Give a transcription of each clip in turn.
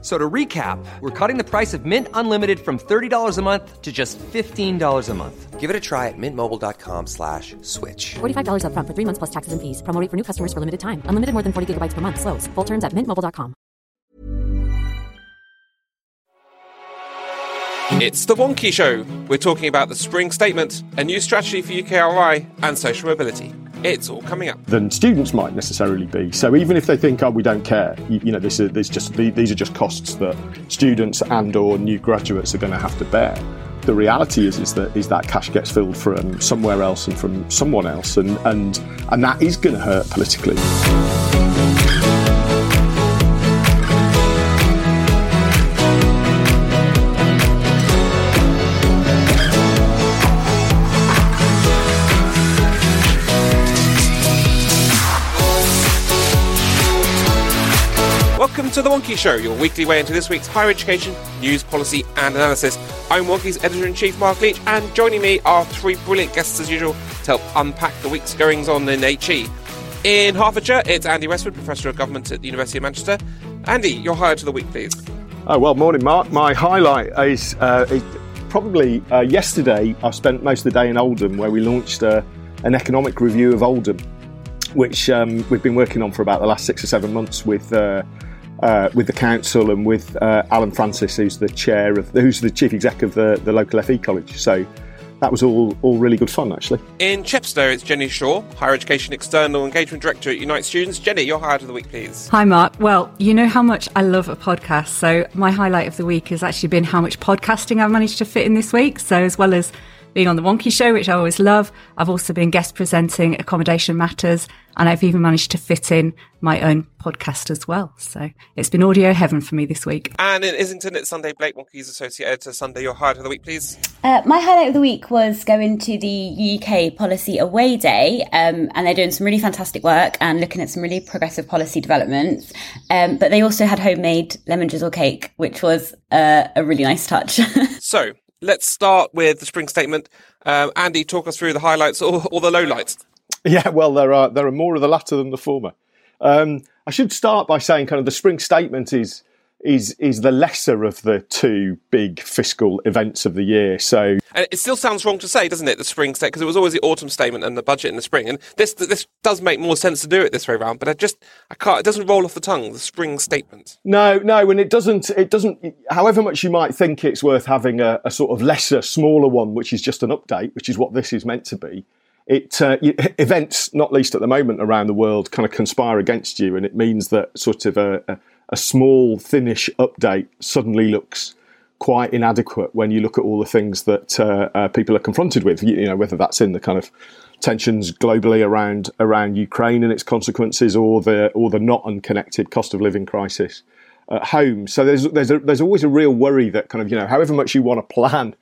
So to recap, we're cutting the price of Mint Unlimited from $30 a month to just $15 a month. Give it a try at mintmobile.com slash switch. $45 upfront for three months plus taxes and fees. Promo rate for new customers for limited time. Unlimited more than 40 gigabytes per month. Slows. Full terms at mintmobile.com. It's The Wonkhe Show. We're talking about the spring statement, a new strategy for UKRI, and social mobility. It's all coming up. than students might necessarily be. So even if they think, oh, we don't care, you, you know, this is, this just these are just costs that students and or new graduates are going to have to bear. The reality is, is that is that cash gets filled from somewhere else and from someone else, and and and that is going to hurt politically. To The Wonkhe Show, your weekly way into this week's higher education, news, policy, and analysis. I'm Wonkhe's editor in chief, Mark Leach, and joining me are three brilliant guests as usual to help unpack the week's goings on in HE. In Hertfordshire, it's Andy Westwood, Professor of Government at the University of Manchester. Andy, your highlight of the week, please. Oh well, morning, Mark. My highlight is, uh, is probably uh, yesterday. I spent most of the day in Oldham, where we launched uh, an economic review of Oldham, which um, we've been working on for about the last six or seven months with. Uh, uh, with the council and with uh, Alan Francis, who's the chair of, who's the chief exec of the, the local FE college. So that was all all really good fun, actually. In Chepstow, it's Jenny Shaw, Higher Education External Engagement Director at Unite Students. Jenny, your highlight of the week, please. Hi, Mark. Well, you know how much I love a podcast. So, my highlight of the week has actually been how much podcasting I've managed to fit in this week. So, as well as being on the Wonkhe Show, which I always love, I've also been guest presenting Accommodation Matters, and I've even managed to fit in my own podcast as well. So, it's been audio heaven for me this week. And in Islington, it's Sunday Blake, Wonkhe's Associate Editor. Sunday, your highlight of the week, please. Uh, my highlight of the week was going to the UK Policy Away Day, um, and they're doing some really fantastic work and looking at some really progressive policy developments. Um, but they also had homemade lemon drizzle cake, which was uh, a really nice touch. So, let's start with the spring statement. Um, Andy, talk us through the highlights or, or the lowlights. Yeah, well, there are there are more of the latter than the former. Um, I should start by saying, kind of, the spring statement is is is the lesser of the two big fiscal events of the year. So And it still sounds wrong to say, doesn't it, the spring statement? Because it was always the autumn statement and the budget in the spring. And this this does make more sense to do it this way around. But I just I can't. It doesn't roll off the tongue. The spring statement. No, no, and it doesn't. It doesn't. However much you might think it's worth having a, a sort of lesser, smaller one, which is just an update, which is what this is meant to be. It uh, you- events, not least at the moment around the world, kind of conspire against you, and it means that sort of a, a, a small, thinnish update suddenly looks quite inadequate when you look at all the things that uh, uh, people are confronted with. You, you know, whether that's in the kind of tensions globally around around Ukraine and its consequences, or the or the not unconnected cost of living crisis at home. So there's there's a, there's always a real worry that kind of you know however much you want to plan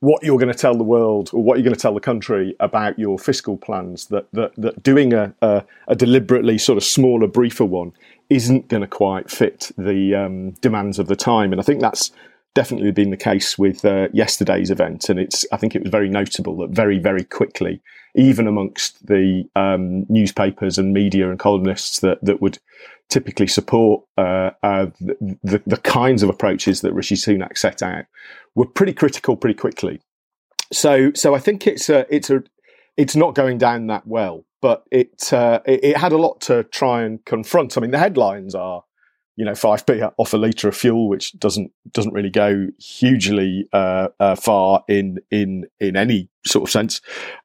what you're going to tell the world or what you're going to tell the country about your fiscal plans that that, that doing a, a a deliberately sort of smaller briefer one isn't going to quite fit the um, demands of the time. And I think that's definitely been the case with uh, yesterday's event. And it's I think it was very notable that very very quickly even amongst the um, newspapers and media and columnists that that would typically support uh, uh, the, the, kinds of approaches that Rishi Sunak set out were pretty critical pretty quickly. So, so I think it's a, it's a, it's not going down that well, but it, uh, it, it had a lot to try and confront. I mean, the headlines are, you know, five p off a liter of fuel, which doesn't doesn't really go hugely uh, uh, far in in in any sort of sense,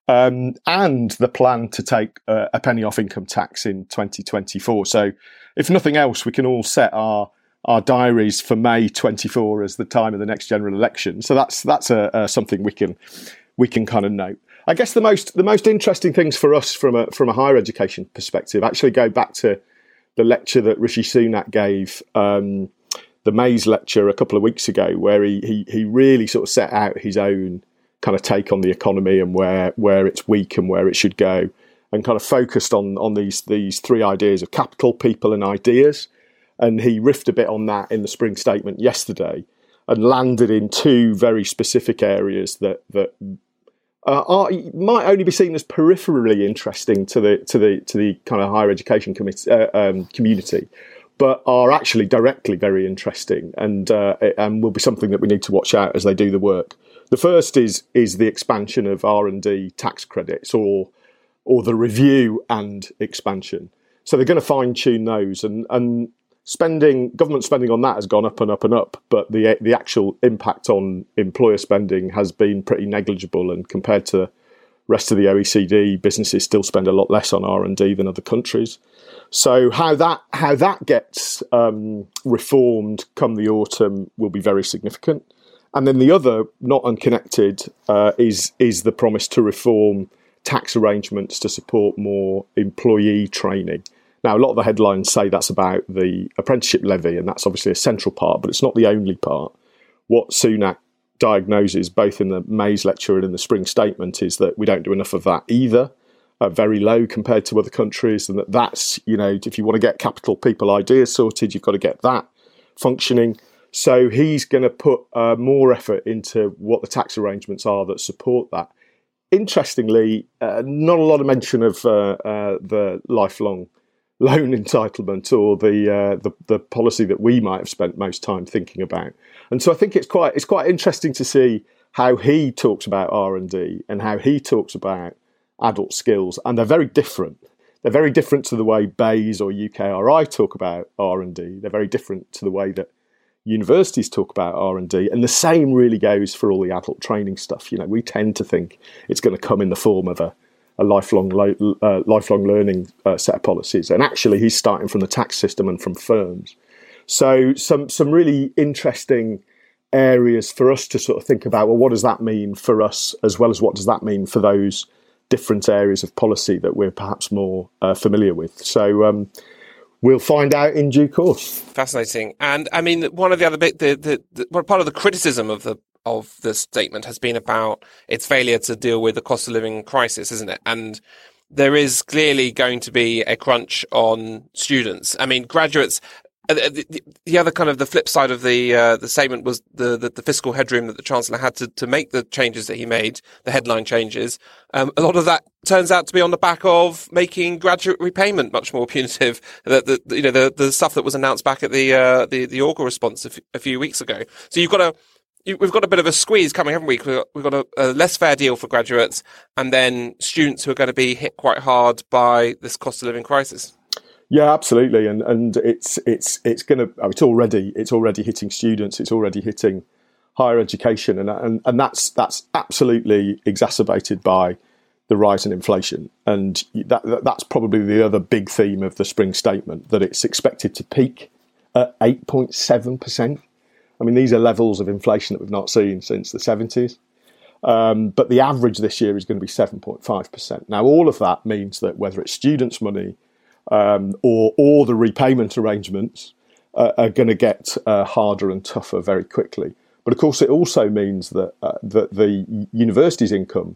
um, and the plan to take uh, a penny off income tax in 2024. So, if nothing else, we can all set our our diaries for May 24 as the time of the next general election. So that's that's a, a something we can we can kind of note. I guess the most the most interesting things for us from a from a higher education perspective actually go back to the lecture that Rishi Sunak gave, um, the Mais lecture a couple of weeks ago, where he, he he really sort of set out his own kind of take on the economy and where where it's weak and where it should go, and kind of focused on on these these three ideas of capital, people, and ideas. and he riffed a bit on that in the spring statement yesterday, and landed in two very specific areas that that uh, are, might only be seen as peripherally interesting to the to the to the kind of higher education committee, uh, um, community, but are actually directly very interesting and uh, and will be something that we need to watch out as they do the work. The first is is the expansion of R and D tax credits, or or the review and expansion. So they're going to fine tune those, and and spending government spending on that has gone up and up and up, but the the actual impact on employer spending has been pretty negligible. And compared to rest of the OECD, businesses still spend a lot less on R and D than other countries. So how that how that gets um, reformed come the autumn will be very significant. And then the other, not unconnected, uh, is is the promise to reform tax arrangements to support more employee training. Now, a lot of the headlines say that's about the apprenticeship levy, and that's obviously a central part, but it's not the only part. What Sunak diagnoses, both in the Mais lecture and in the spring statement, is that we don't do enough of that either. Uh, very low compared to other countries, and that that's you know if you want to get capital people ideas sorted, you've got to get that functioning. So he's going to put uh, more effort into what the tax arrangements are that support that. Interestingly, uh, not a lot of mention of uh, uh, the lifelong loan entitlement or the, uh, the, the policy that we might have spent most time thinking about. And so I think it's quite it's quite interesting to see how he talks about R and D and how he talks about adult skills, and they're very different. They're very different to the way BEIS or UKRI talk about R and D. They're very different to the way that universities talk about R and D, and the same really goes for all the adult training stuff. You know, we tend to think it's going to come in the form of a a lifelong uh, lifelong learning uh, set of policies. And actually, he's starting from the tax system and from firms. So some some really interesting areas for us to sort of think about. Well, what does that mean for us, as well as what does that mean for those different areas of policy that we're perhaps more uh, familiar with? So. Um, we'll find out in due course. Fascinating, and I mean, one of the other bit, the, the, the part of the criticism of the of the statement has been about its failure to deal with the cost of living crisis, isn't it? And there is clearly going to be a crunch on students. I mean, graduates. Uh, the, the other kind of the flip side of the uh, the statement was the, the, the fiscal headroom that the chancellor had to to make the changes that he made, the headline changes. Um, a lot of that turns out to be on the back of making graduate repayment much more punitive. The, the you know the the stuff that was announced back at the uh, the the Augar response a, f- a few weeks ago. So you've got to we've got a bit of a squeeze coming, haven't we? We've got, a, a, less fair deal for graduates and then students who are going to be hit quite hard by this cost of living crisis. Yeah, absolutely, and and it's it's it's going to oh, it's already it's already hitting students. It's already hitting higher education, and and and that's that's absolutely exacerbated by the rise in inflation, and that that's probably the other big theme of the spring statement that it's expected to peak at eight point seven percent I mean, these are levels of inflation that we've not seen since the 70s. Um, but the average this year is going to be 7.5%. Now, all of that means that whether it's students' money um, or, or the repayment arrangements uh, are going to get uh, harder and tougher very quickly. But of course, it also means that, uh, that the university's income,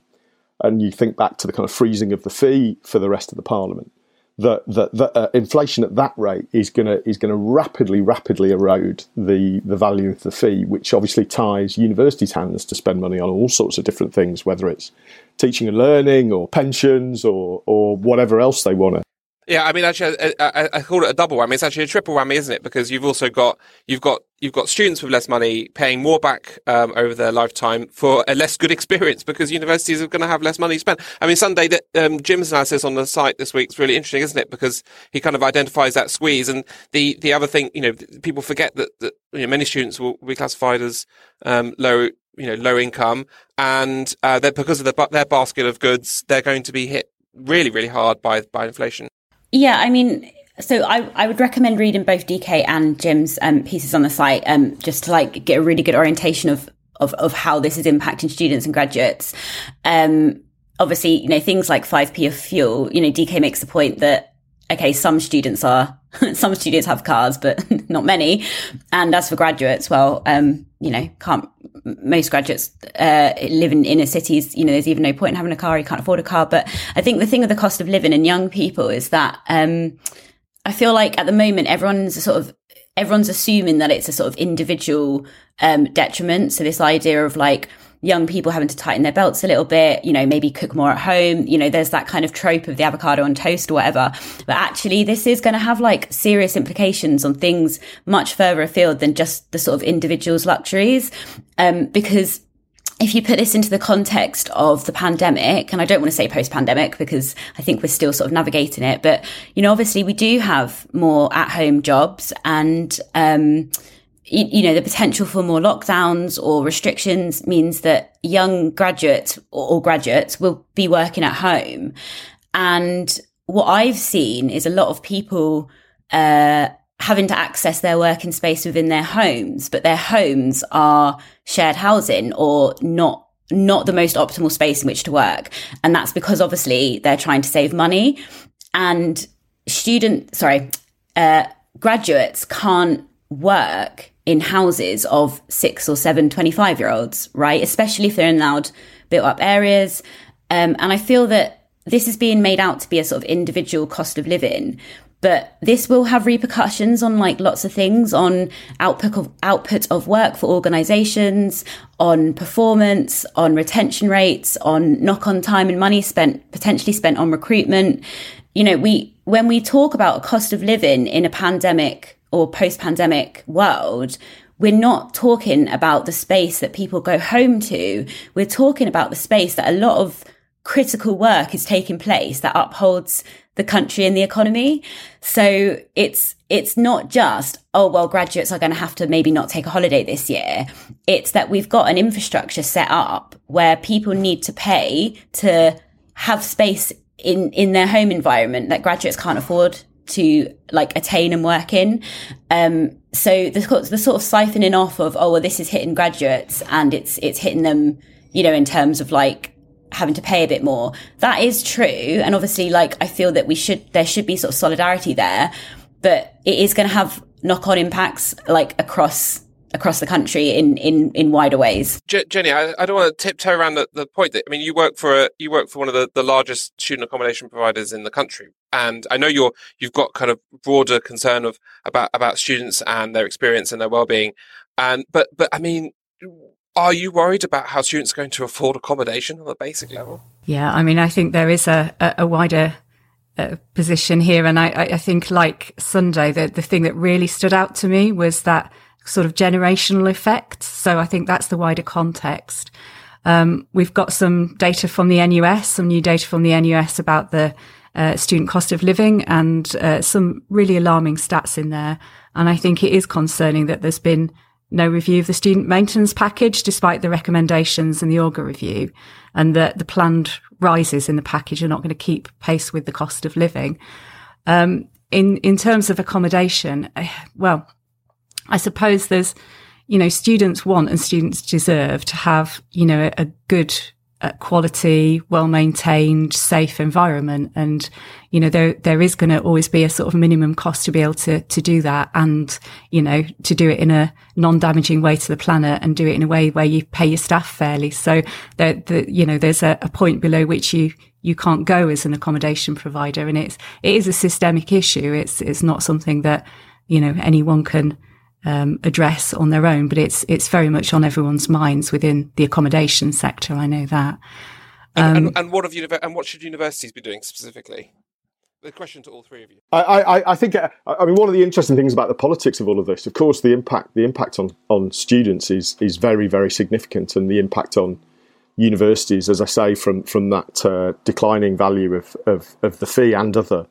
and you think back to the kind of freezing of the fee for the rest of the parliament, that that, that uh, inflation at that rate is going to is going to rapidly rapidly erode the the value of the fee, which obviously ties universities' hands to spend money on all sorts of different things, whether it's teaching and learning or pensions or or whatever else they want to yeah, I mean, actually, I, I, I, call it a double whammy. It's actually a triple whammy, isn't it? Because you've also got you've got you've got students with less money paying more back um, over their lifetime for a less good experience because universities are going to have less money spent. I mean, Sunday that um, Jim's analysis on the site this week is really interesting, isn't it? Because he kind of identifies that squeeze. And the the other thing, you know, people forget that that you know, many students will be classified as um, low you know low income, and uh, that because of the, their basket of goods, they're going to be hit really really hard by by inflation. Yeah, I mean, so I, I would recommend reading both DK and Jim's um, pieces on the site um, just to like get a really good orientation of, of, of how this is impacting students and graduates. Um, obviously, you know, things like 5p of fuel, you know, DK makes the point that, okay, some students are, some students have cars, but not many. And as for graduates, well, um, you know, can't, most graduates, uh, live in inner cities. You know, there's even no point in having a car. You can't afford a car. But I think the thing with the cost of living in young people is that, um, I feel like at the moment, everyone's a sort of everyone's assuming that it's a sort of individual um, detriment. So this idea of like young people having to tighten their belts a little bit, you know, maybe cook more at home. You know, there's that kind of trope of the avocado on toast or whatever. But actually, this is going to have like serious implications on things much further afield than just the sort of individual's luxuries. Um, because if you put this into the context of the pandemic, and I don't want to say post pandemic because I think we're still sort of navigating it, but, you know, obviously we do have more at home jobs and, um, you, know, the potential for more lockdowns or restrictions means that young graduates or, or graduates will be working at home. And what I've seen is a lot of people, uh, having to access their working space within their homes, but their homes are shared housing or not not the most optimal space in which to work. And that's because obviously they're trying to save money and student sorry, uh, graduates can't work in houses of six or seven 25 year olds, right? Especially if they're in loud built up areas. Um, and I feel that this is being made out to be a sort of individual cost of living, but this will have repercussions on like lots of things on output of output of work for organizations on performance on retention rates on knock on time and money spent potentially spent on recruitment you know we when we talk about a cost of living in a pandemic or post pandemic world we're not talking about the space that people go home to we're talking about the space that a lot of critical work is taking place that upholds the country and the economy. So it's, it's not just, oh, well, graduates are going to have to maybe not take a holiday this year. It's that we've got an infrastructure set up where people need to pay to have space in, in their home environment that graduates can't afford to like attain and work in. Um, so the, the sort of siphoning off of, oh, well, this is hitting graduates and it's, it's hitting them, you know, in terms of like having to pay a bit more. That is true. And obviously, like, I feel that we should, there should be sort of solidarity there, but it is going to have knock on impacts like across across the country in in in wider ways. Jenny, I, I don't want to tiptoe around the, the point that I mean you work for a you work for one of the, the largest student accommodation providers in the country, and I know you're you've got kind of broader concern of about about students and their experience and their well being, and but but I mean are you worried about how students are going to afford accommodation on a basic level? Yeah, I mean, I think there is a, a, a wider uh, position here. And I, I think, like Sunday, the, the thing that really stood out to me was that sort of generational effects. So I think that's the wider context. Um, we've got some data from the NUS, some new data from the NUS about the uh, student cost of living and uh, some really alarming stats in there. And I think it is concerning that there's been no review of the student maintenance package, despite the recommendations in the Augar review, and that the planned rises in the package are not going to keep pace with the cost of living. Um, in in terms of accommodation, eh, well, I suppose there's, you know, students want and students deserve to have, you know, a, good uh, quality, well maintained, safe environment. And, you know, there, there is going to always be a sort of minimum cost to be able to, to do that. And, you know, to do it in a non-damaging way to the planet and do it in a way where you pay your staff fairly. So there, the, you know, there's a, a point below which you, you can't go as an accommodation provider. And it's, it is a systemic issue. It's, it's not something that, you know, anyone can, um, address on their own, but it's it's very much on everyone's minds within the accommodation sector. I know that. Um, and, and, and, what have and what should universities be doing specifically? The question to all three of you. I, I, I think uh, I mean one of the interesting things about the politics of all of this, of course, the impact the impact on on students is is very very significant, and the impact on universities, as I say, from from that uh, declining value of, of of the fee and other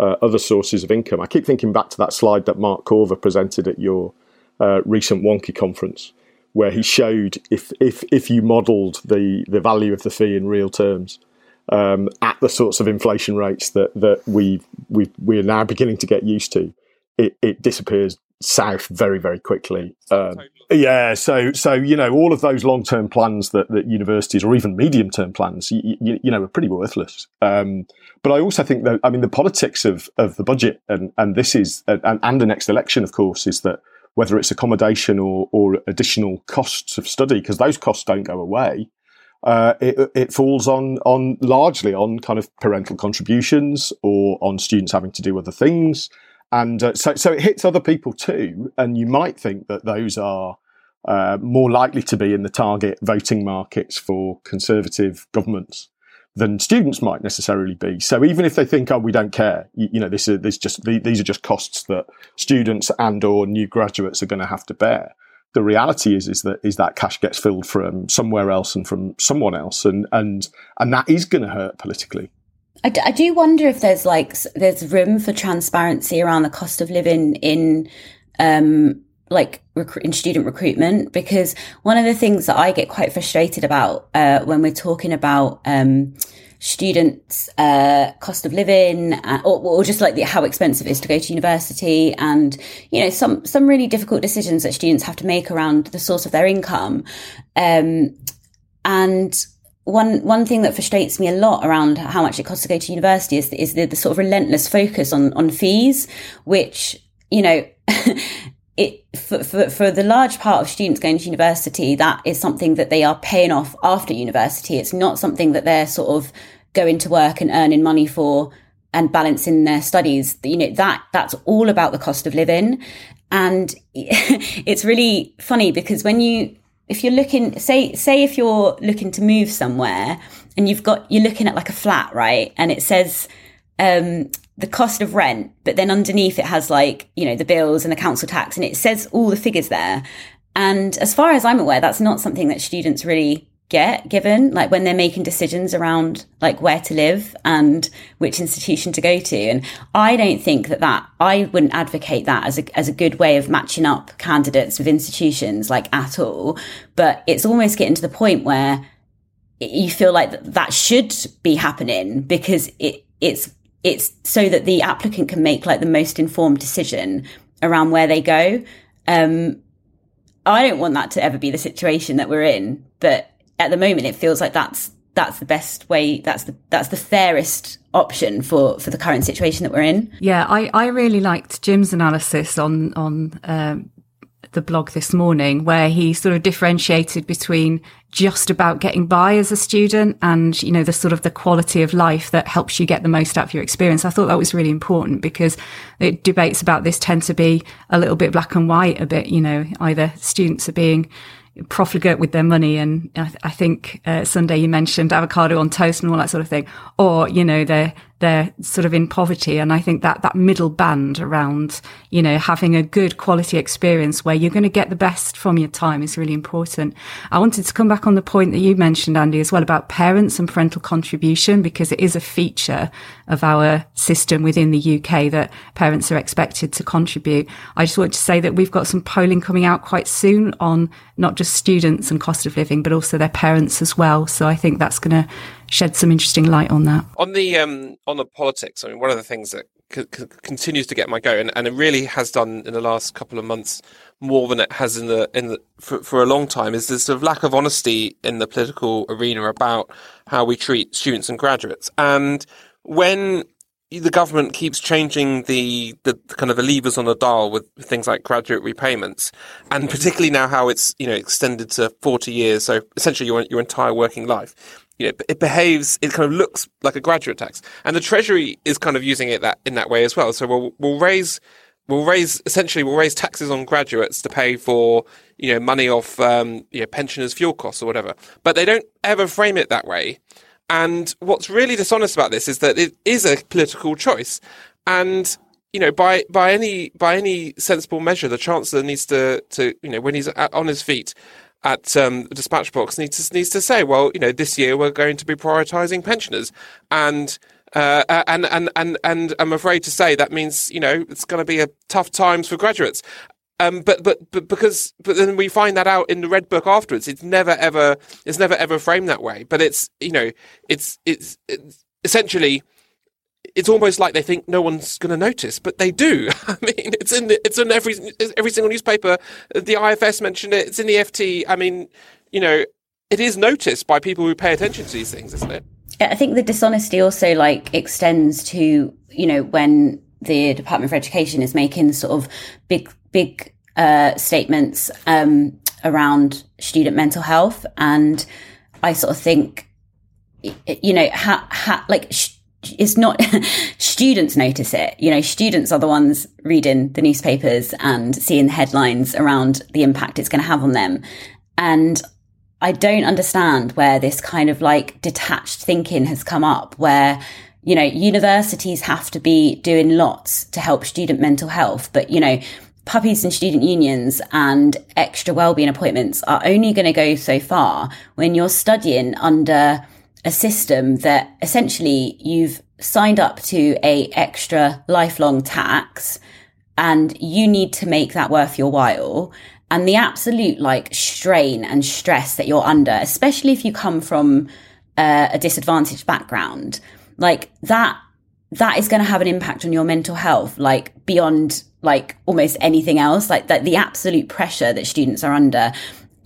uh, other sources of income. I keep thinking back to that slide that Mark Corver presented at your uh, recent Wonkhe conference, where he showed if if if you modelled the the value of the fee in real terms um, at the sorts of inflation rates that that we we we are now beginning to get used to, it, it disappears south very very quickly. Um, yeah, so so you know all of those long term plans that, that universities or even medium term plans, you, you, you, know, are pretty worthless. Um, but I also think that I mean the politics of of the budget and and this is and, and the next election, of course, is that whether it's accommodation or or additional costs of study because those costs don't go away. Uh, it, it falls on on largely on kind of parental contributions or on students having to do other things And uh, so, so it hits other people too. And you might think that those are uh, more likely to be in the target voting markets for conservative governments than students might necessarily be. So even if they think, oh, we don't care, you, you know, this is this just these are just costs that students and or new graduates are going to have to bear. The reality is is that is that cash gets filled from somewhere else and from someone else, and and and that is going to hurt politically. I, d- I do wonder if there's like there's room for transparency around the cost of living in um like in student recruitment because one of the things that I get quite frustrated about uh, when we're talking about um, students' uh, cost of living, uh, or, or, just like the, how expensive it is to go to university, and you know some some really difficult decisions that students have to make around the source of their income, um, and one one thing that frustrates me a lot around how much it costs to go to university is is the, the sort of relentless focus on on fees, which you know. it for, for, for the large part of students going to university, that is something that they are paying off after university. It's not something that they're sort of going to work and earning money for and balancing their studies. You know, that that's all about the cost of living. And it's really funny because when you if you're looking say say if you're looking to move somewhere and you've got you're looking at like a flat, right? And it says um, the cost of rent, but then underneath it has like, you know, the bills and the council tax and it says all the figures there. And as far as I'm aware, that's not something that students really get given, like when they're making decisions around like where to live and which institution to go to. And I don't think that that, I wouldn't advocate that as a, as a good way of matching up candidates with institutions like at all. But it's almost getting to the point where you feel like that should be happening because it, it's it's so that the applicant can make like the most informed decision around where they go. Um, I don't want that to ever be the situation that we're in, but at the moment it feels like that's that's the best way that's the that's the fairest option for for the current situation that we're in yeah i i really liked jim's analysis on on um, the blog this morning where he sort of differentiated between just about getting by as a student and, you know, the sort of the quality of life that helps you get the most out of your experience. I thought that was really important because the debates about this tend to be a little bit black and white, a bit, you know, either students are being profligate with their money. And I, th- I think uh, Sunday you mentioned avocado on toast and all that sort of thing, or you know they're they're sort of in poverty. And I think that that middle band around, you know, having a good quality experience where you're going to get the best from your time is really important. I wanted to come back on the point that you mentioned, Andy, as well about parents and parental contribution, because it is a feature of our system within the UK that parents are expected to contribute. I just want to say that we've got some polling coming out quite soon on not just students and cost of living, but also their parents as well. So I think that's going to shed some interesting light on that. On the um, on the politics, I mean, one of the things that c- c- continues to get my go, and, and it really has done in the last couple of months more than it has in the in the for, for a long time, is this sort of lack of honesty in the political arena about how we treat students and graduates. And when the government keeps changing the, the kind of the levers on the dial with things like graduate repayments, and particularly now how it's you know extended to forty years, so essentially your your entire working life you know, it behaves, it kind of looks like a graduate tax. And the Treasury is kind of using it that in that way as well. So we'll, we'll raise, we'll raise, essentially we'll raise taxes on graduates to pay for, you know, money off, um, you know, pensioners' fuel costs or whatever. But they don't ever frame it that way. And what's really dishonest about this is that it is a political choice. And, you know, by, by any, by any sensible measure, the chancellor needs to, to, you know, when he's on his feet, at um, the dispatch box needs to, needs to say, well, you know, this year we're going to be prioritising pensioners, and uh, and and and and I'm afraid to say that means you know it's going to be a tough times for graduates. Um, but, but but because but then we find that out in the red book afterwards. It's never ever it's never ever framed that way. But it's you know it's it's, it's essentially it's almost like they think no one's going to notice, but they do. I mean, it's in the, it's in every every single newspaper. The IFS mentioned it. It's in the FT. I mean, you know, it is noticed by people who pay attention to these things, isn't it? I think the dishonesty also like extends to you know when the Department for Education is making sort of big big uh, statements um, around student mental health, and I sort of think you know, ha, ha, like. Sh- it's not students notice it. You know, students are the ones reading the newspapers and seeing the headlines around the impact it's going to have on them. And I don't understand where this kind of like detached thinking has come up where you know, universities have to be doing lots to help student mental health, but you know, puppies and student unions and extra wellbeing appointments are only going to go so far when you're studying under a system that essentially you've signed up to a extra lifelong tax and you need to make that worth your while. And the absolute like strain and stress that you're under especially if you come from uh, a disadvantaged background like that that is going to have an impact on your mental health like beyond like almost anything else like that the absolute pressure that students are under.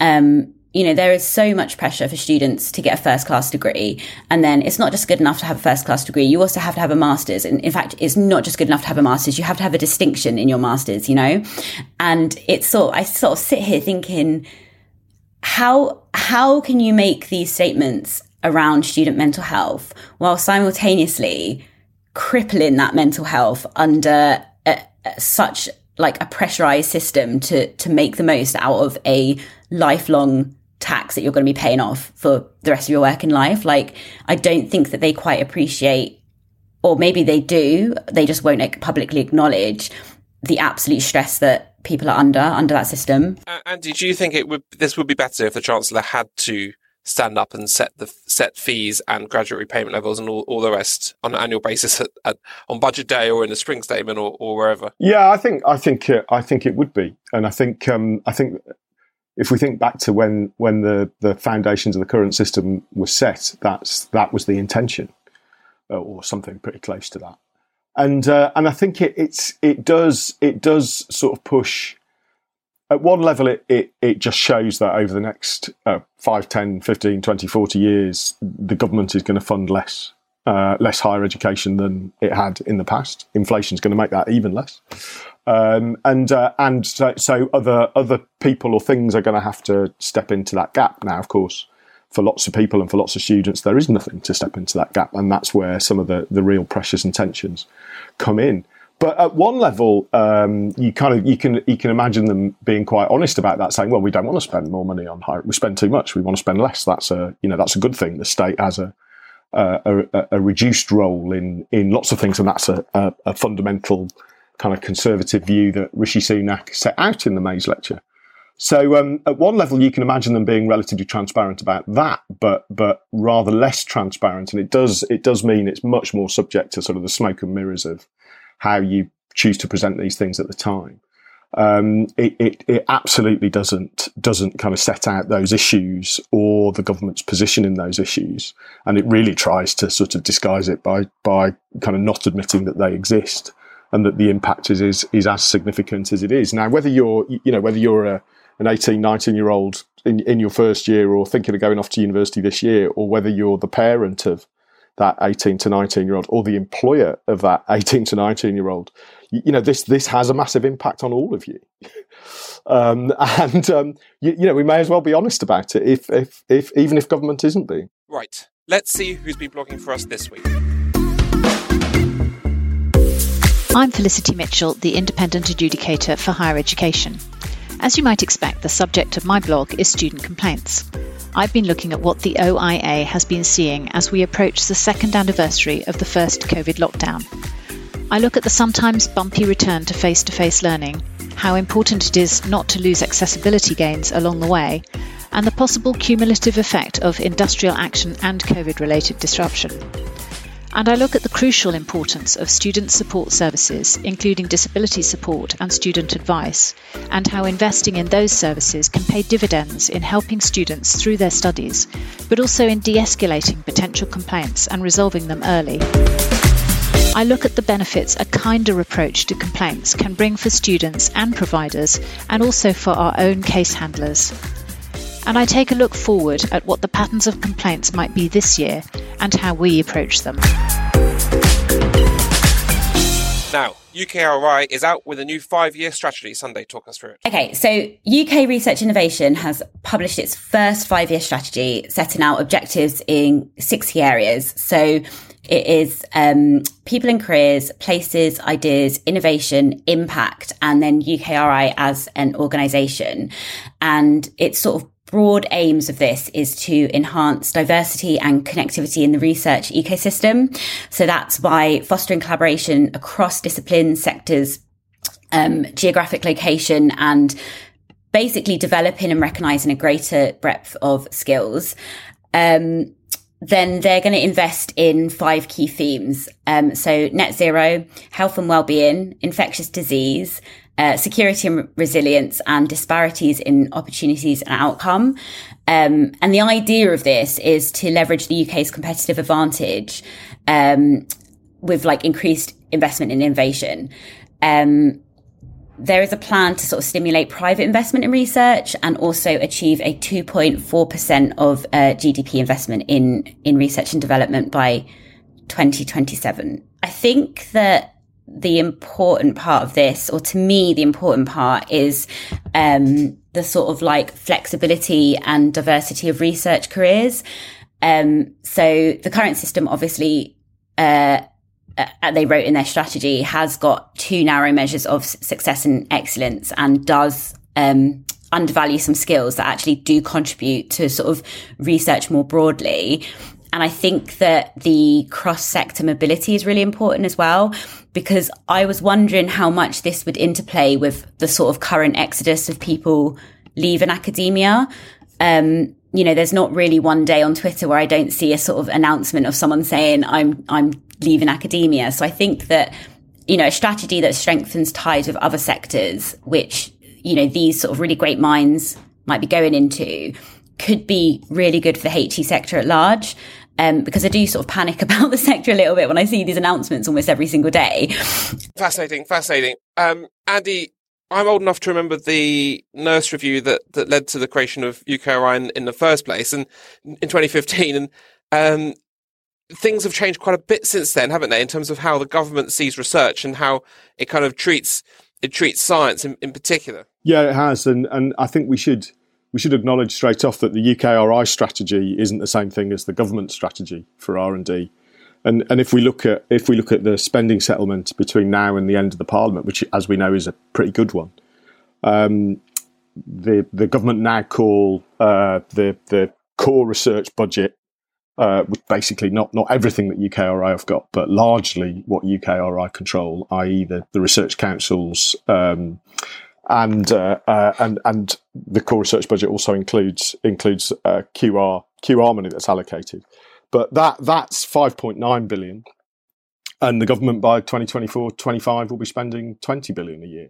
Um you know, there is so much pressure for students to get a first class degree. And then it's not just good enough to have a first class degree. You also have to have a master's. And in fact, it's not just good enough to have a master's. You have to have a distinction in your master's, you know? And it's sort, I sort of sit here thinking, how, how can you make these statements around student mental health while simultaneously crippling that mental health under a, a, such like a pressurized system to, to make the most out of a lifelong tax that you're going to be paying off for the rest of your working life. Like, I don't think that they quite appreciate, or maybe they do, they just won't like, publicly acknowledge the absolute stress that people are under under that system. And did you think it would this would be better if the chancellor had to stand up and set the set fees and graduate repayment levels and all, all the rest on an annual basis at, at, on budget day or in the spring statement or, or wherever? Yeah, I think I think uh, I think it would be, and I think um, I think if we think back to when when the the foundations of the current system were set, that's that was the intention, uh, or something pretty close to that. And uh, and I think it it's it does it does sort of push. At one level, it, it, it just shows that over the next uh, 5, 10, 15, 20, 40 years, the government is going to fund less uh, less higher education than it had in the past. Inflation is going to make that even less. Um, and uh, and so, so, other other people or things are going to have to step into that gap. Now, of course, for lots of people and for lots of students, there is nothing to step into that gap, and that's where some of the the real pressures and tensions come in. But at one level, um, you kind of you can you can imagine them being quite honest about that, saying, "Well, we don't want to spend more money on higher. We spend too much. We want to spend less. That's a you know that's a good thing. The state has a a, a, reduced role in in lots of things, and that's a, a, a fundamental kind of conservative view that Rishi Sunak set out in the Mais lecture. So um, at one level, you can imagine them being relatively transparent about that, but but rather less transparent, and it does it does mean it's much more subject to sort of the smoke and mirrors of how you choose to present these things at the time. Um, it, it, it absolutely doesn't doesn't kind of set out those issues or the government's position in those issues, and it really tries to sort of disguise it by by kind of not admitting that they exist and that the impact is, is, is as significant as it is. Now, whether you're, you know, whether you're a, an 18, 19 year old in, in your first year or thinking of going off to university this year, or whether you're the parent of that 18 to 19 year old or the employer of that 18 to 19 year old, you, you know, this, this has a massive impact on all of you. um, and, um, you, you know, we may as well be honest about it if, if, if, even if government isn't being. Right. Let's see who's been blogging for us this week. I'm Felicity Mitchell, the independent adjudicator for higher education. As you might expect, the subject of my blog is student complaints. I've been looking at what the OIA has been seeing as we approach the second anniversary of the first COVID lockdown. I look at the sometimes bumpy return to face to face learning, how important it is not to lose accessibility gains along the way, and the possible cumulative effect of industrial action and COVID related disruption and I look at the crucial importance of student support services, including disability support and student advice, and how investing in those services can pay dividends in helping students through their studies, but also in de escalating potential complaints and resolving them early. I look at the benefits a kinder approach to complaints can bring for students and providers, and also for our own case handlers and I take a look forward at what the patterns of complaints might be this year and how we approach them. Now, UKRI is out with a new five year strategy. Sunday, talk us through it. Okay, so UK Research Innovation has published its first five year strategy, setting out objectives in six key areas. So it is um, people and careers, places, ideas, innovation, impact, and then UKRI as an organisation. And it's sort of broad aims of this is to enhance diversity and connectivity in the research ecosystem. So that's by fostering collaboration across disciplines, sectors, um, geographic location, and basically developing and recognizing a greater breadth of skills. Um, then they're going to invest in five key themes. Um, so net zero, health and well-being, infectious disease, uh, security and resilience and disparities in opportunities and outcome. Um, and the idea of this is to leverage the UK's competitive advantage um, with like increased investment in innovation. Um, there is a plan to sort of stimulate private investment in research and also achieve a 2.4% of uh, GDP investment in, in research and development by 2027. I think that the important part of this, or to me, the important part is um, the sort of like flexibility and diversity of research careers. Um, so the current system, obviously, uh, uh, they wrote in their strategy, has got two narrow measures of success and excellence, and does um, undervalue some skills that actually do contribute to sort of research more broadly. And I think that the cross sector mobility is really important as well, because I was wondering how much this would interplay with the sort of current exodus of people leaving academia. Um, you know, there's not really one day on Twitter where I don't see a sort of announcement of someone saying, I'm, I'm leaving academia. So I think that, you know, a strategy that strengthens ties with other sectors, which, you know, these sort of really great minds might be going into could be really good for the HE sector at large um, because I do sort of panic about the sector a little bit when I see these announcements almost every single day. Fascinating, fascinating. Um, Andy, I'm old enough to remember the Nurse review that, that led to the creation of UKRI in, in the first place, and in 2015, and um, things have changed quite a bit since then, haven't they? In terms of how the government sees research and how it kind of treats it treats science in, in particular. Yeah, it has, and and I think we should we should acknowledge straight off that the UKRI strategy isn't the same thing as the government strategy for R and D. And and if we look at if we look at the spending settlement between now and the end of the parliament, which as we know is a pretty good one, um, the the government now call uh, the the core research budget, uh, basically not not everything that UKRI have got, but largely what UKRI control, i.e. the the research councils. Um, and uh, uh, and and the core research budget also includes includes uh, QR QR money that's allocated, but that that's five point nine billion, and the government by 2024-25 will be spending twenty billion a year.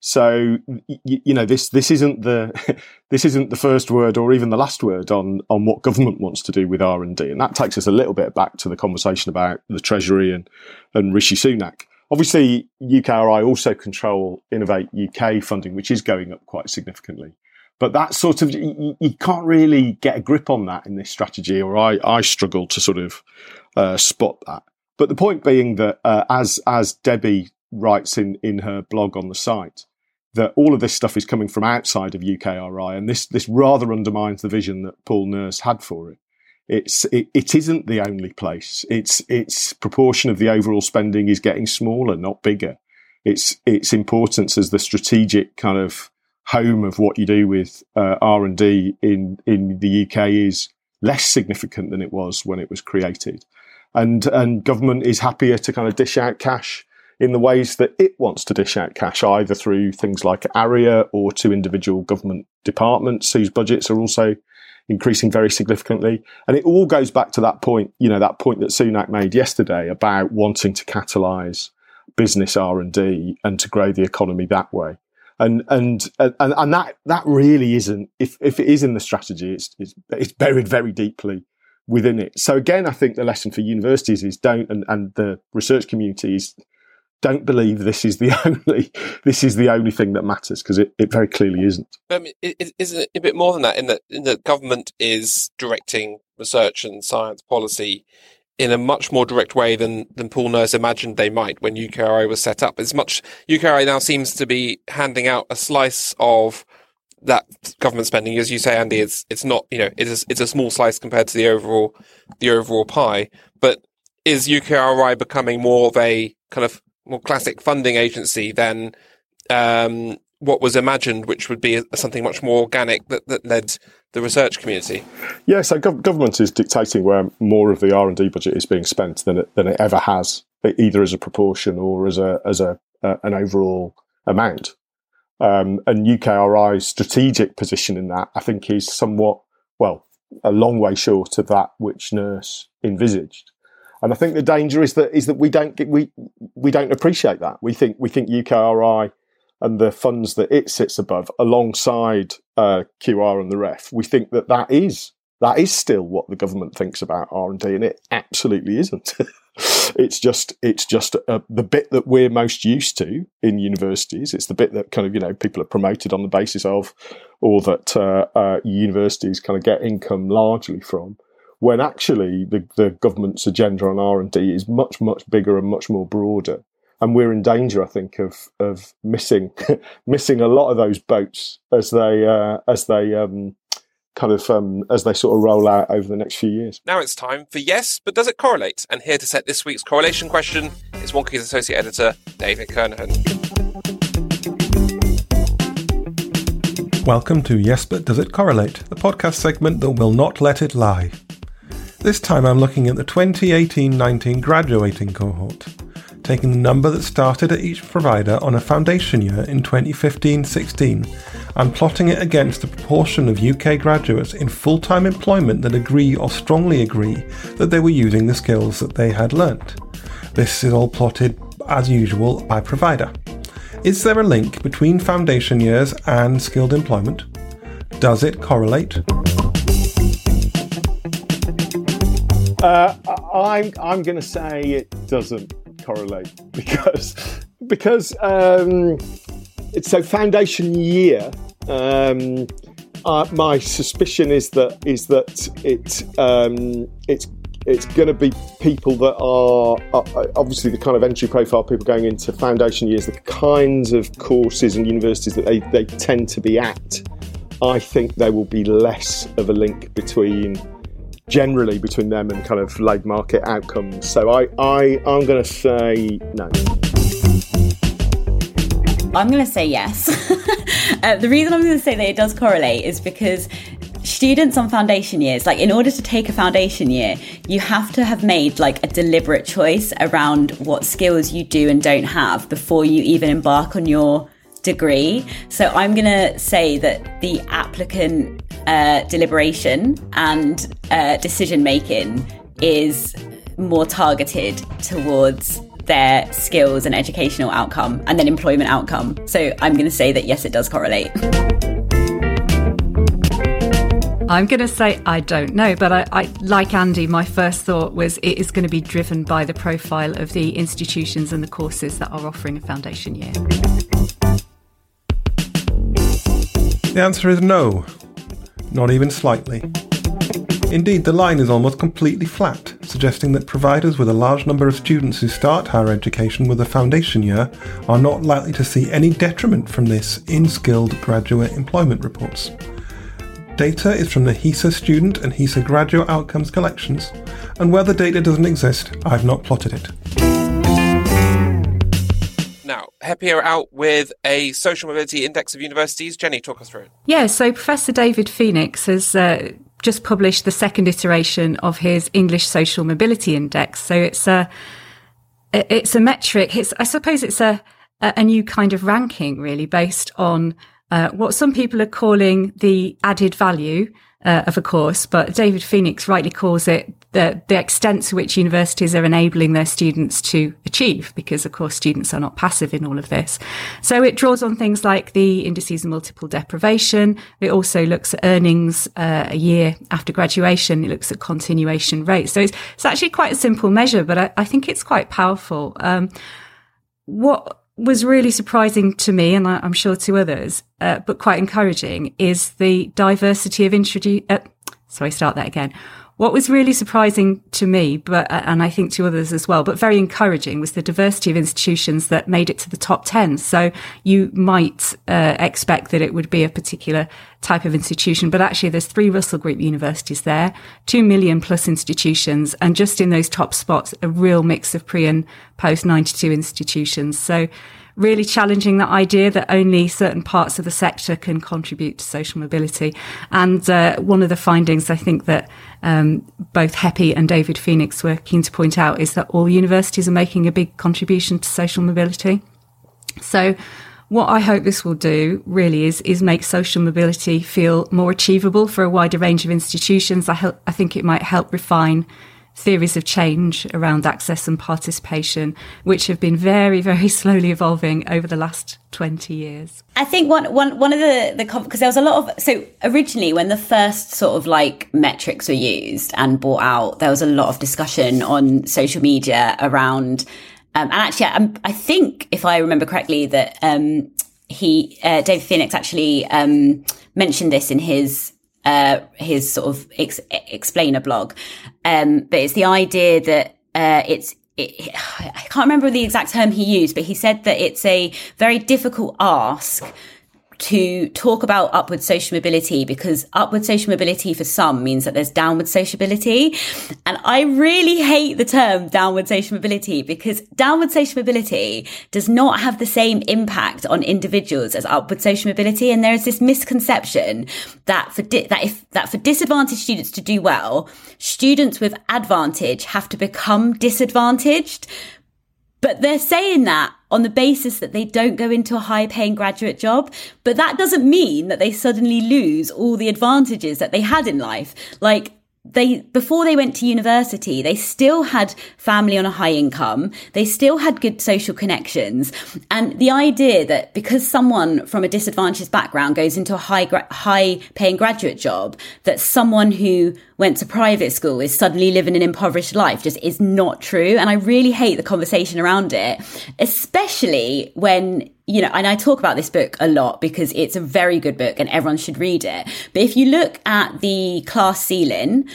So you, you know this this isn't the this isn't the first word or even the last word on on what government wants to do with R and D, and that takes us a little bit back to the conversation about the Treasury and and Rishi Sunak. Obviously, UKRI also control Innovate UK funding, which is going up quite significantly. But that sort of, you, you can't really get a grip on that in this strategy, or I, I struggle to sort of uh, spot that. But the point being that, uh, as, as Debbie writes in, in her blog on the site, that all of this stuff is coming from outside of UKRI, and this, this rather undermines the vision that Paul Nurse had for it it's it, it isn't the only place. Its its proportion of the overall spending is getting smaller, not bigger. Its its importance as the strategic kind of home of what you do with uh, R and D in in the UK is less significant than it was when it was created, and and government is happier to kind of dish out cash in the ways that it wants to dish out cash, either through things like ARIA or to individual government departments whose budgets are also increasing very significantly. And it all goes back to that point, you know, that point that Sunak made yesterday about wanting to catalyze business R and D and to grow the economy that way. And, and, and, and that, that really isn't, if, if it is in the strategy, it's, it's, it's buried very deeply within it. So again, I think the lesson for universities is don't, and, and the research community is don't believe this is the only this is the only thing that matters because it, it very clearly isn't. It, isn't it a bit more than that in that in that government is directing research and science policy in a much more direct way than, than Paul Nurse imagined they might when UKRI was set up. It's much, UKRI now seems to be handing out a slice of that government spending. As you say, Andy, it's, it's not, you know, it's, it's a small slice compared to the overall, the overall pie. But is UKRI becoming more of a kind of more classic funding agency than, um, what was imagined, which would be something much more organic that, that led the research community. Yeah, so gov- government is dictating where more of the R and D budget is being spent than it, than it ever has, either as a proportion or as a as a uh, an overall amount. Um, and UKRI's strategic position in that, I think, is somewhat well a long way short of that which Nurse envisaged. And I think the danger is that is that we don't get, we we don't appreciate that. We think we think UKRI and the funds that it sits above alongside uh, QR and the REF, we think that that is that is still what the government thinks about R and D, and it absolutely isn't. it's just it's just uh, the bit that we're most used to in universities. It's the bit that kind of you know people are promoted on the basis of, or that uh, uh, universities kind of get income largely from. When actually the, the government's agenda on R and D is much much bigger and much more broader and we're in danger, I think, of of missing missing a lot of those boats as they uh, as they um, kind of um, as they sort of roll out over the next few years. Now it's time for yes, but does it correlate? And here to set this week's correlation question is Wonkhe's associate editor David Kernohan. Welcome to Yes, but does it correlate? The podcast segment that will not let it lie. This time I'm looking at the 2018-19 graduating cohort taking the number that started at each provider on a foundation year in 2015-16 and plotting it against the proportion of UK graduates in full-time employment that agree or strongly agree that they were using the skills that they had learnt. This is all plotted as usual by provider. Is there a link between foundation years and skilled employment? Does it correlate? Uh, I'm I'm going to say it doesn't correlate because because um, it's so foundation year. Um, uh, my suspicion is that is that it um, it's it's going to be people that are uh, obviously the kind of entry profile people going into foundation years, the kinds of courses and universities that they, they tend to be at. I think there will be less of a link between generally between them and kind of labour market outcomes. So I, I I'm going to say no. I'm going to say yes. uh, the reason I'm going to say that it does correlate is because students on foundation years, like in order to take a foundation year, you have to have made like a deliberate choice around what skills you do and don't have before you even embark on your degree. So I'm going to say that the applicant uh, deliberation and uh, decision making is more targeted towards their skills and educational outcome and then employment outcome. So I'm going to say that yes, it does correlate. I'm going to say I don't know, but I, I, like Andy, my first thought was it is going to be driven by the profile of the institutions and the courses that are offering a foundation year. The answer is no, not even slightly. Indeed, the line is almost completely flat, suggesting that providers with a large number of students who start higher education with a foundation year are not likely to see any detriment from this in skilled graduate employment reports. Data is from the HESA student and HESA graduate outcomes collections, and where the data doesn't exist, I've not plotted it. HEPI are out with a social mobility index of universities. Jenny, talk us through it. Yeah, so Professor David Phoenix has uh, just published the second iteration of his English Social Mobility Index. So it's a it's a metric. It's I suppose it's a a new kind of ranking, really, based on uh, what some people are calling the added value uh, of a course, but David Phoenix rightly calls it the, the extent to which universities are enabling their students to achieve, because of course students are not passive in all of this. So it draws on things like the indices of multiple deprivation. It also looks at earnings uh, a year after graduation. It looks at continuation rates. So it's, it's actually quite a simple measure, but I, I think it's quite powerful. Um, what was really surprising to me, and I, am sure to others, uh, but quite encouraging, is the diversity of introduce. Uh, sorry, start that again. What was really surprising to me, but uh, and I think to others as well, but very encouraging, was the diversity of institutions that made it to the top ten. So you might uh, expect that it would be a particular type of institution, but actually there's three Russell Group universities there, two million plus institutions, and just in those top spots, a real mix of pre and post 92 institutions. So really challenging that idea that only certain parts of the sector can contribute to social mobility. And uh, one of the findings I think that um, both HEPI and David Phoenix were keen to point out is that all universities are making a big contribution to social mobility. So what I hope this will do really is is make social mobility feel more achievable for a wider range of institutions. I, help, I think it might help refine theories of change around access and participation, which have been very, very slowly evolving over the last 20 years. I think one, one, one of the, the, because there was a lot of, so originally when the first sort of like metrics were used and brought out, there was a lot of discussion on social media around, um, and actually, I, I, think if I remember correctly that, um, he, uh, David Phoenix actually, um, mentioned this in his uh, his sort of ex- explainer blog. Um, but it's the idea that uh, it's it, I can't remember the exact term he used, but he said that it's a very difficult ask to talk about upward social mobility because upward social mobility for some means that there's downward sociability. And I really hate the term downward social mobility because downward social mobility does not have the same impact on individuals as upward social mobility. And there is this misconception that for, di- that if, that for disadvantaged students to do well, students with advantage have to become disadvantaged. But they're saying that on the basis that they don't go into a high paying graduate job. But that doesn't mean that they suddenly lose all the advantages that they had in life. Like, they before they went to university they still had family on a high income they still had good social connections and the idea that because someone from a disadvantaged background goes into a high high paying graduate job that someone who went to private school is suddenly living an impoverished life just is not true and i really hate the conversation around it especially when you know, and I talk about this book a lot because it's a very good book and everyone should read it. But if you look at the class ceiling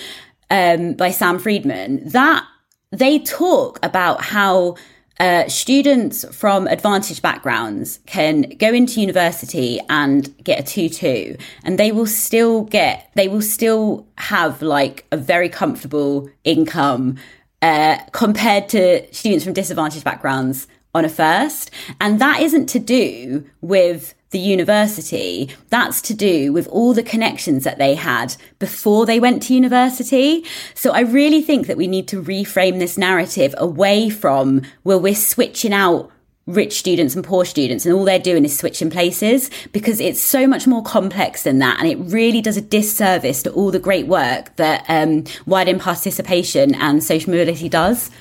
um, by Sam Friedman, that they talk about how uh, students from advantaged backgrounds can go into university and get a 2-2 and they will still get they will still have like a very comfortable income uh, compared to students from disadvantaged backgrounds on a first. And that isn't to do with the university. That's to do with all the connections that they had before they went to university. So I really think that we need to reframe this narrative away from where we're switching out rich students and poor students and all they're doing is switching places because it's so much more complex than that and it really does a disservice to all the great work that um, widen participation and social mobility does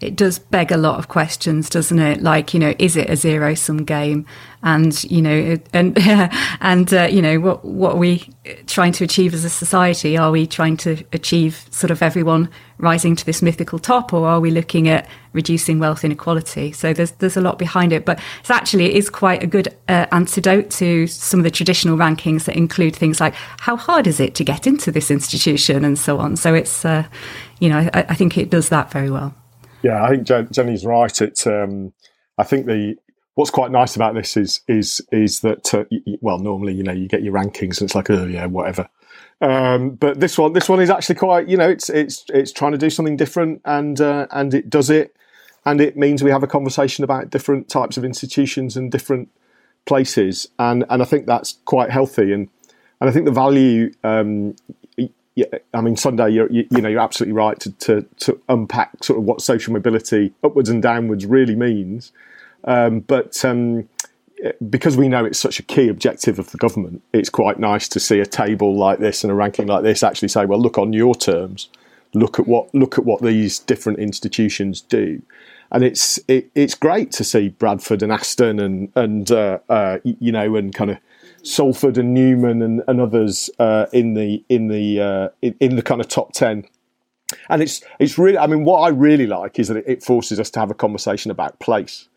it does beg a lot of questions, doesn't it? Like, you know, is it a zero sum game? And, you know, and, and, uh, you know, what, what are we trying to achieve as a society? Are we trying to achieve sort of everyone rising to this mythical top or are we looking at reducing wealth inequality? So there's, there's a lot behind it, but it's actually, it is quite a good uh, antidote to some of the traditional rankings that include things like how hard is it to get into this institution and so on. So it's, uh, you know, I, I think it does that very well. Yeah, I think Jenny's right. It, um, I think the what's quite nice about this is is is that uh, well, normally you know you get your rankings and it's like oh yeah whatever, um, but this one this one is actually quite you know it's it's it's trying to do something different and uh, and it does it, and it means we have a conversation about different types of institutions and different places, and and I think that's quite healthy. And and I think the value um, yeah, I mean, Sunday, you're, you, you, know, you're absolutely right to, to, to, unpack sort of what social mobility upwards and downwards really means. Um, but um, because we know it's such a key objective of the government, it's quite nice to see a table like this and a ranking like this actually say, well, look on your terms, look at what look at what these different institutions do. And it's it, it's great to see Bradford and Aston and and uh, uh, you know and kind of Salford and Newman and, and others uh, in the in the uh, in, in, the kind of top ten. And it's it's really I mean what I really like is that it, it forces us to have a conversation about place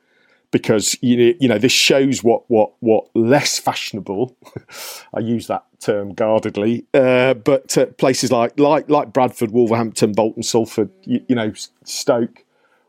because you you know this shows what what what less fashionable. I use that term guardedly, uh, but uh, places like like like Bradford, Wolverhampton, Bolton, Salford, you, you know Stoke,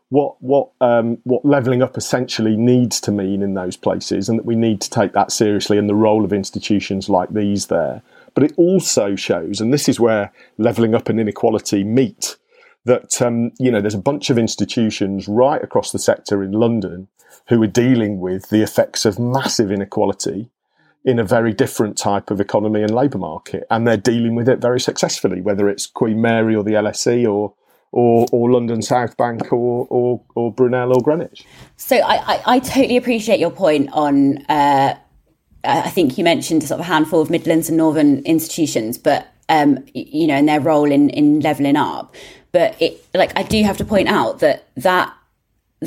what what um, what levelling up essentially needs to mean in those places, and that we need to take that seriously, and the role of institutions like these there. But it also shows, and this is where levelling up and inequality meet, that um, you know there's a bunch of institutions right across the sector in London who are dealing with the effects of massive inequality in a very different type of economy and labour market, and they're dealing with it very successfully, whether it's Queen Mary or the LSE or or, or London South Bank or, or, or Brunel or Greenwich. So I, I, I totally appreciate your point on. Uh, I think you mentioned sort of a handful of Midlands and Northern institutions, but um, you know, and their role in in leveling up. But it, like, I do have to point out that that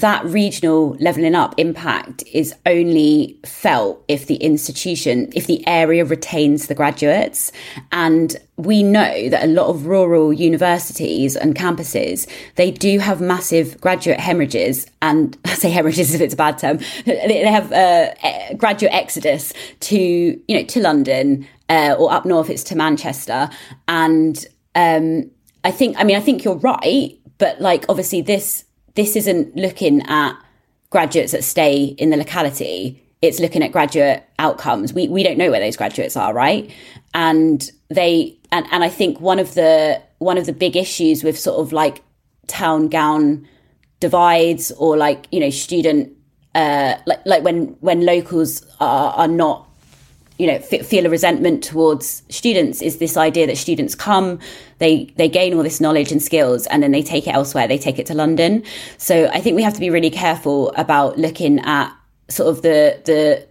that regional leveling up impact is only felt if the institution, if the area retains the graduates. And we know that a lot of rural universities and campuses, they do have massive graduate hemorrhages. And I say hemorrhages if it's a bad term. They have a uh, graduate exodus to, you know, to London uh, or up north, it's to Manchester. And um, I think, I mean, I think you're right. But like, obviously, this this isn't looking at graduates that stay in the locality. It's looking at graduate outcomes. We we don't know where those graduates are, right? And they and, and I think one of the one of the big issues with sort of like town gown divides or like, you know, student uh like like when when locals are are not you know feel a resentment towards students is this idea that students come they they gain all this knowledge and skills and then they take it elsewhere. They take it to london. So i think we have to be really careful about looking at sort of the the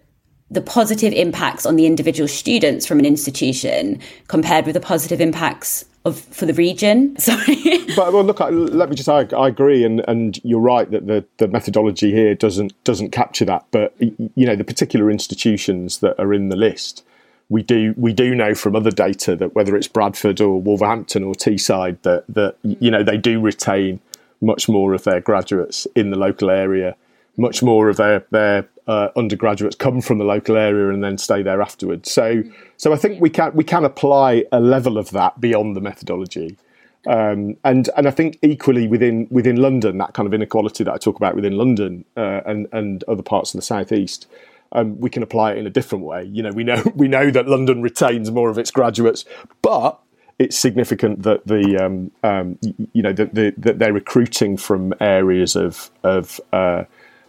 the positive impacts on the individual students from an institution compared with the positive impacts of for the region. Sorry, but well, look, let me just. I, I, agree, and, and you're right that the, the methodology here doesn't doesn't capture that. But you know, the particular institutions that are in the list, we do we do know from other data that whether it's Bradford or Wolverhampton or Teesside, that that you know they do retain much more of their graduates in the local area, much more of their their uh, undergraduates come from the local area and then stay there afterwards. So, so I think we can we can apply a level of that beyond the methodology, um, and and I think equally within within London that kind of inequality that I talk about within London uh, and and other parts of the southeast. Um, we can apply it in a different way. You know, we know we know that London retains more of its graduates, but it's significant that the um, um, you know that the, that they're recruiting from areas of of uh,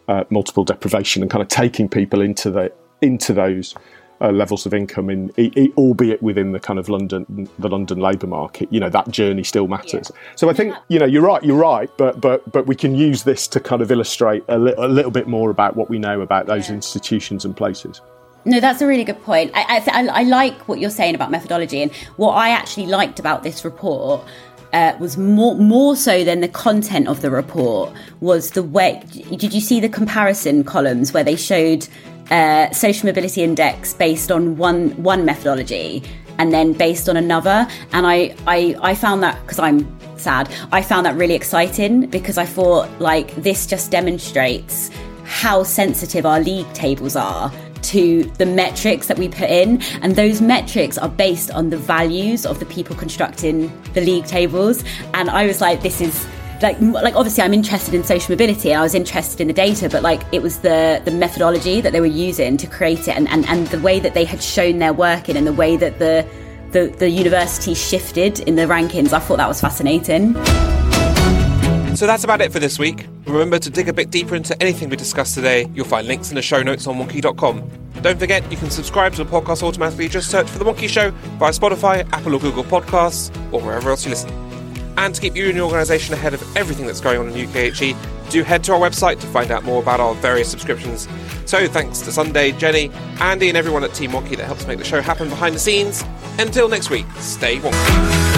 uh, multiple deprivation and kind of taking people into the into those uh, levels of income in, albeit within the kind of London the London labour market. You know that journey still matters. Yeah. So I think you know you're right. You're right. But but but we can use this to kind of illustrate a, li- a little bit more about what we know about those yeah. institutions and places. No, that's a really good point. I, I, I like what you're saying about methodology, and what I actually liked about this report uh, was more more so than the content of the report was the way. Did you see the comparison columns where they showed uh, social mobility index based on one one methodology and then based on another? And I I, I found that because I'm sad, I found that really exciting because I thought like this just demonstrates how sensitive our league tables are to the metrics that we put in. And those metrics are based on the values of the people constructing the league tables. And I was like, this is like like obviously I'm interested in social mobility I was interested in the data, but like it was the the methodology that they were using to create it and, and, and the way that they had shown their work in and the way that the the, the university shifted in the rankings. I thought that was fascinating. So that's about it for this week. Remember to dig a bit deeper into anything we discussed today. You'll find links in the show notes on Wonkhe.com. Don't forget, you can subscribe to the podcast automatically. Just search for The Wonkhe Show via Spotify, Apple or Google Podcasts, or wherever else you listen. And to keep you and your organisation ahead of everything that's going on in UKHE, do head to our website to find out more about our various subscriptions. So thanks to Sunday, Jenny, Andy, and everyone at Team Wonkhe that helps make the show happen behind the scenes. Until next week, stay wonky.